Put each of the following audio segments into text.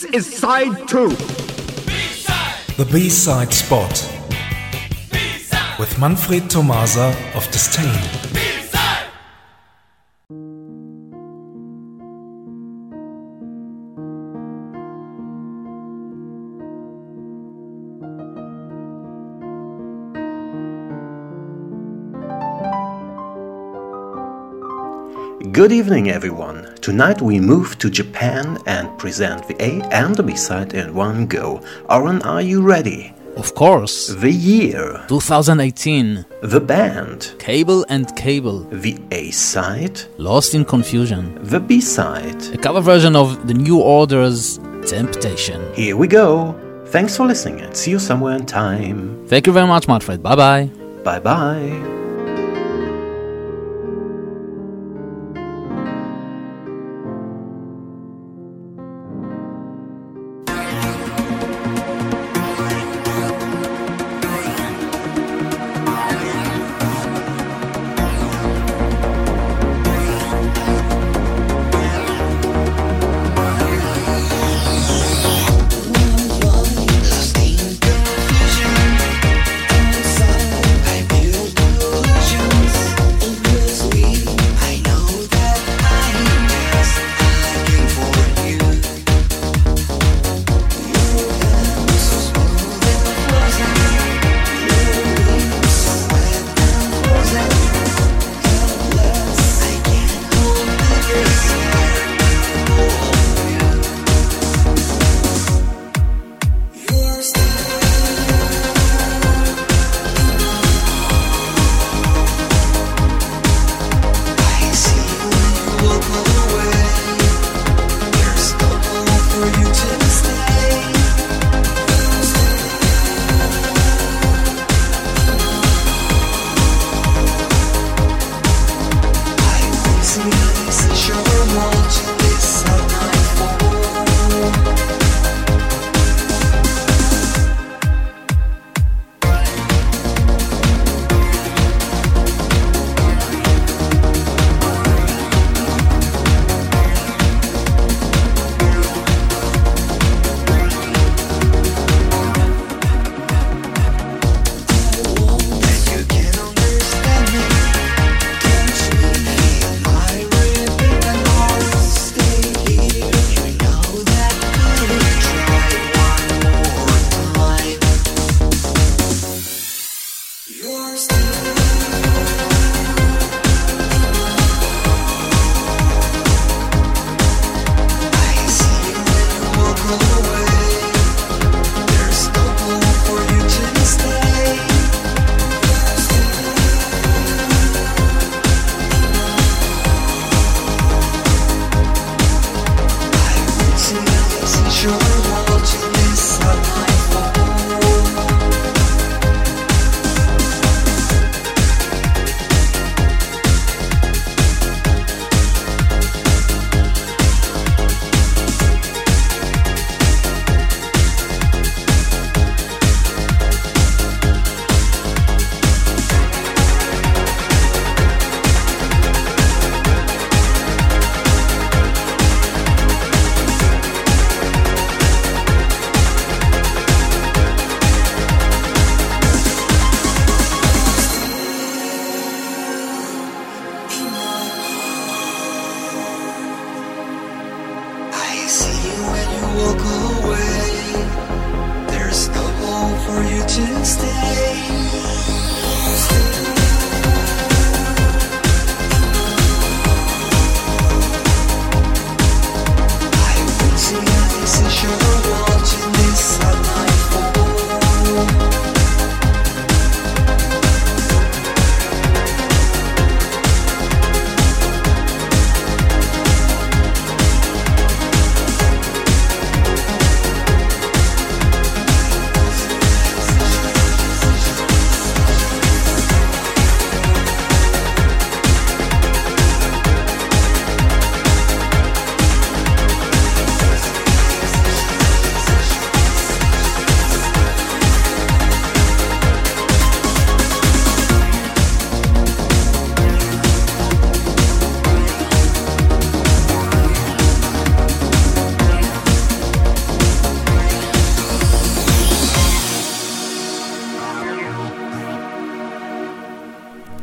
This is side two. The B-side spot with Manfred Tomasa of Disdain. Good evening, everyone. Tonight we move to Japan and present the A and the B side in one go. Aaron, are you ready? Of course. The year, 2018. the band, Cable and Cable. the A side, Lost in Confusion. the B side. A cover version of The New Order's Temptation. Here we go. Thanks for listening and see you somewhere in time. Thank you very much, Manfred. Bye bye. Bye bye. still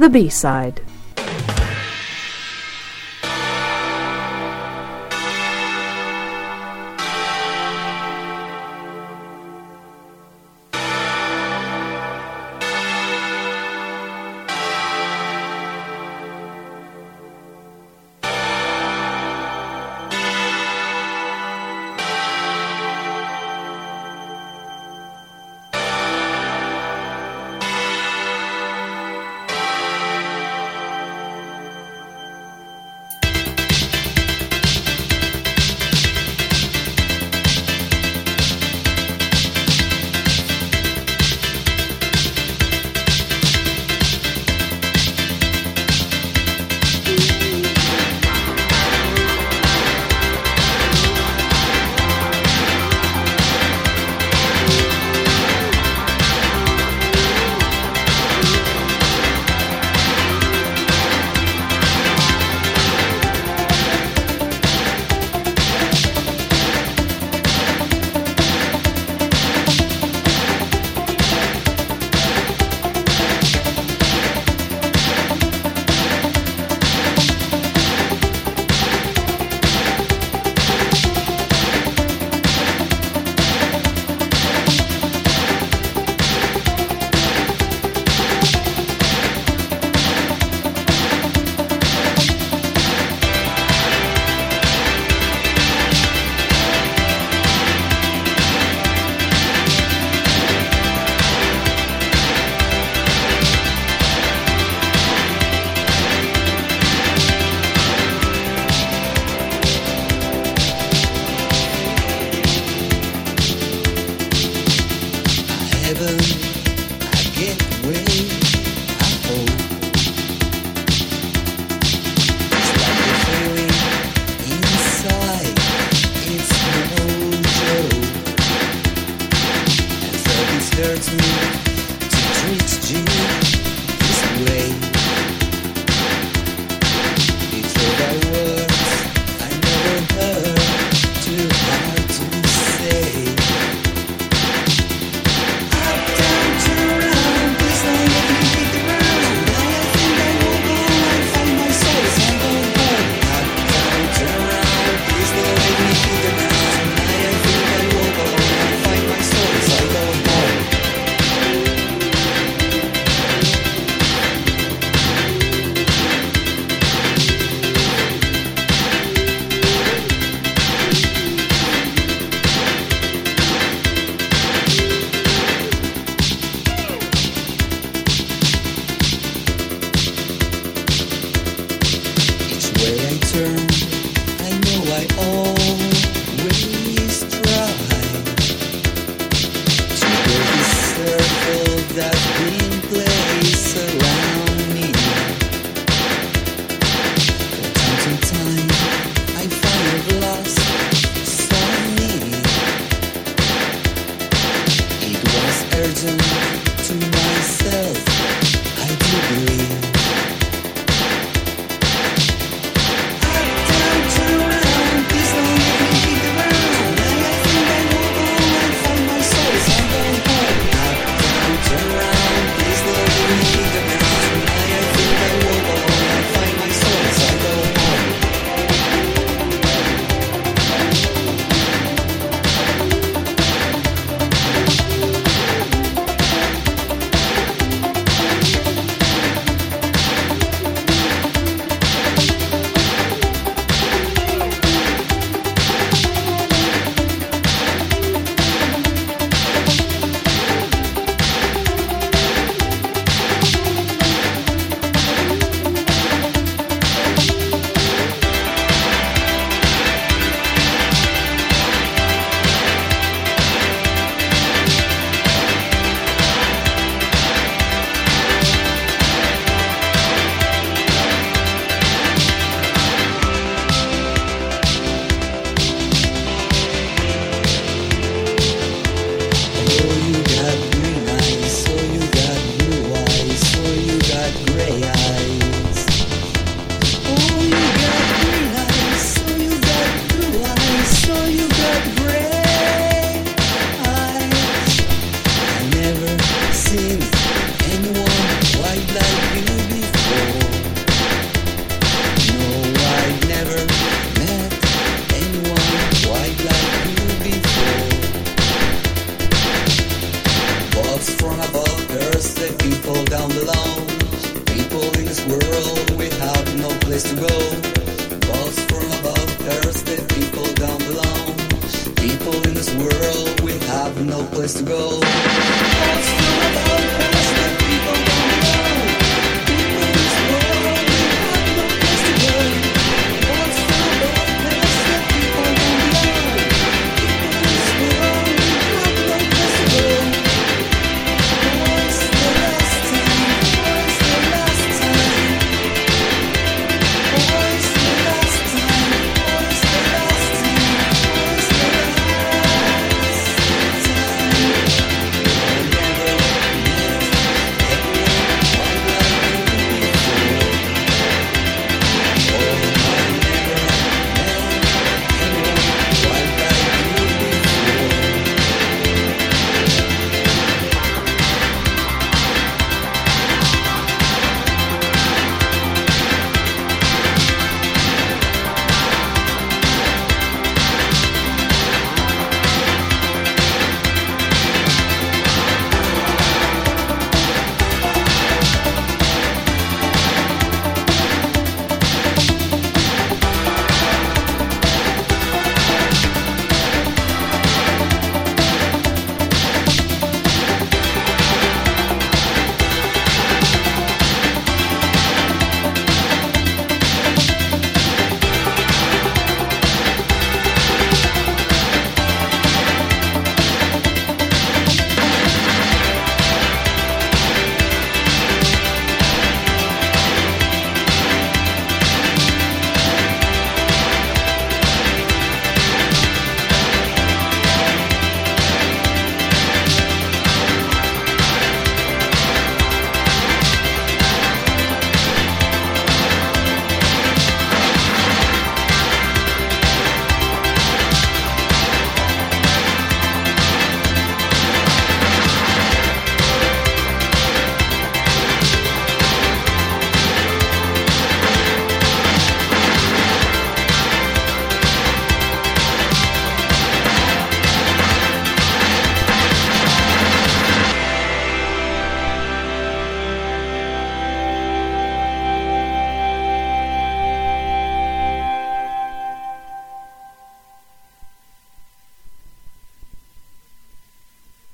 the B-side.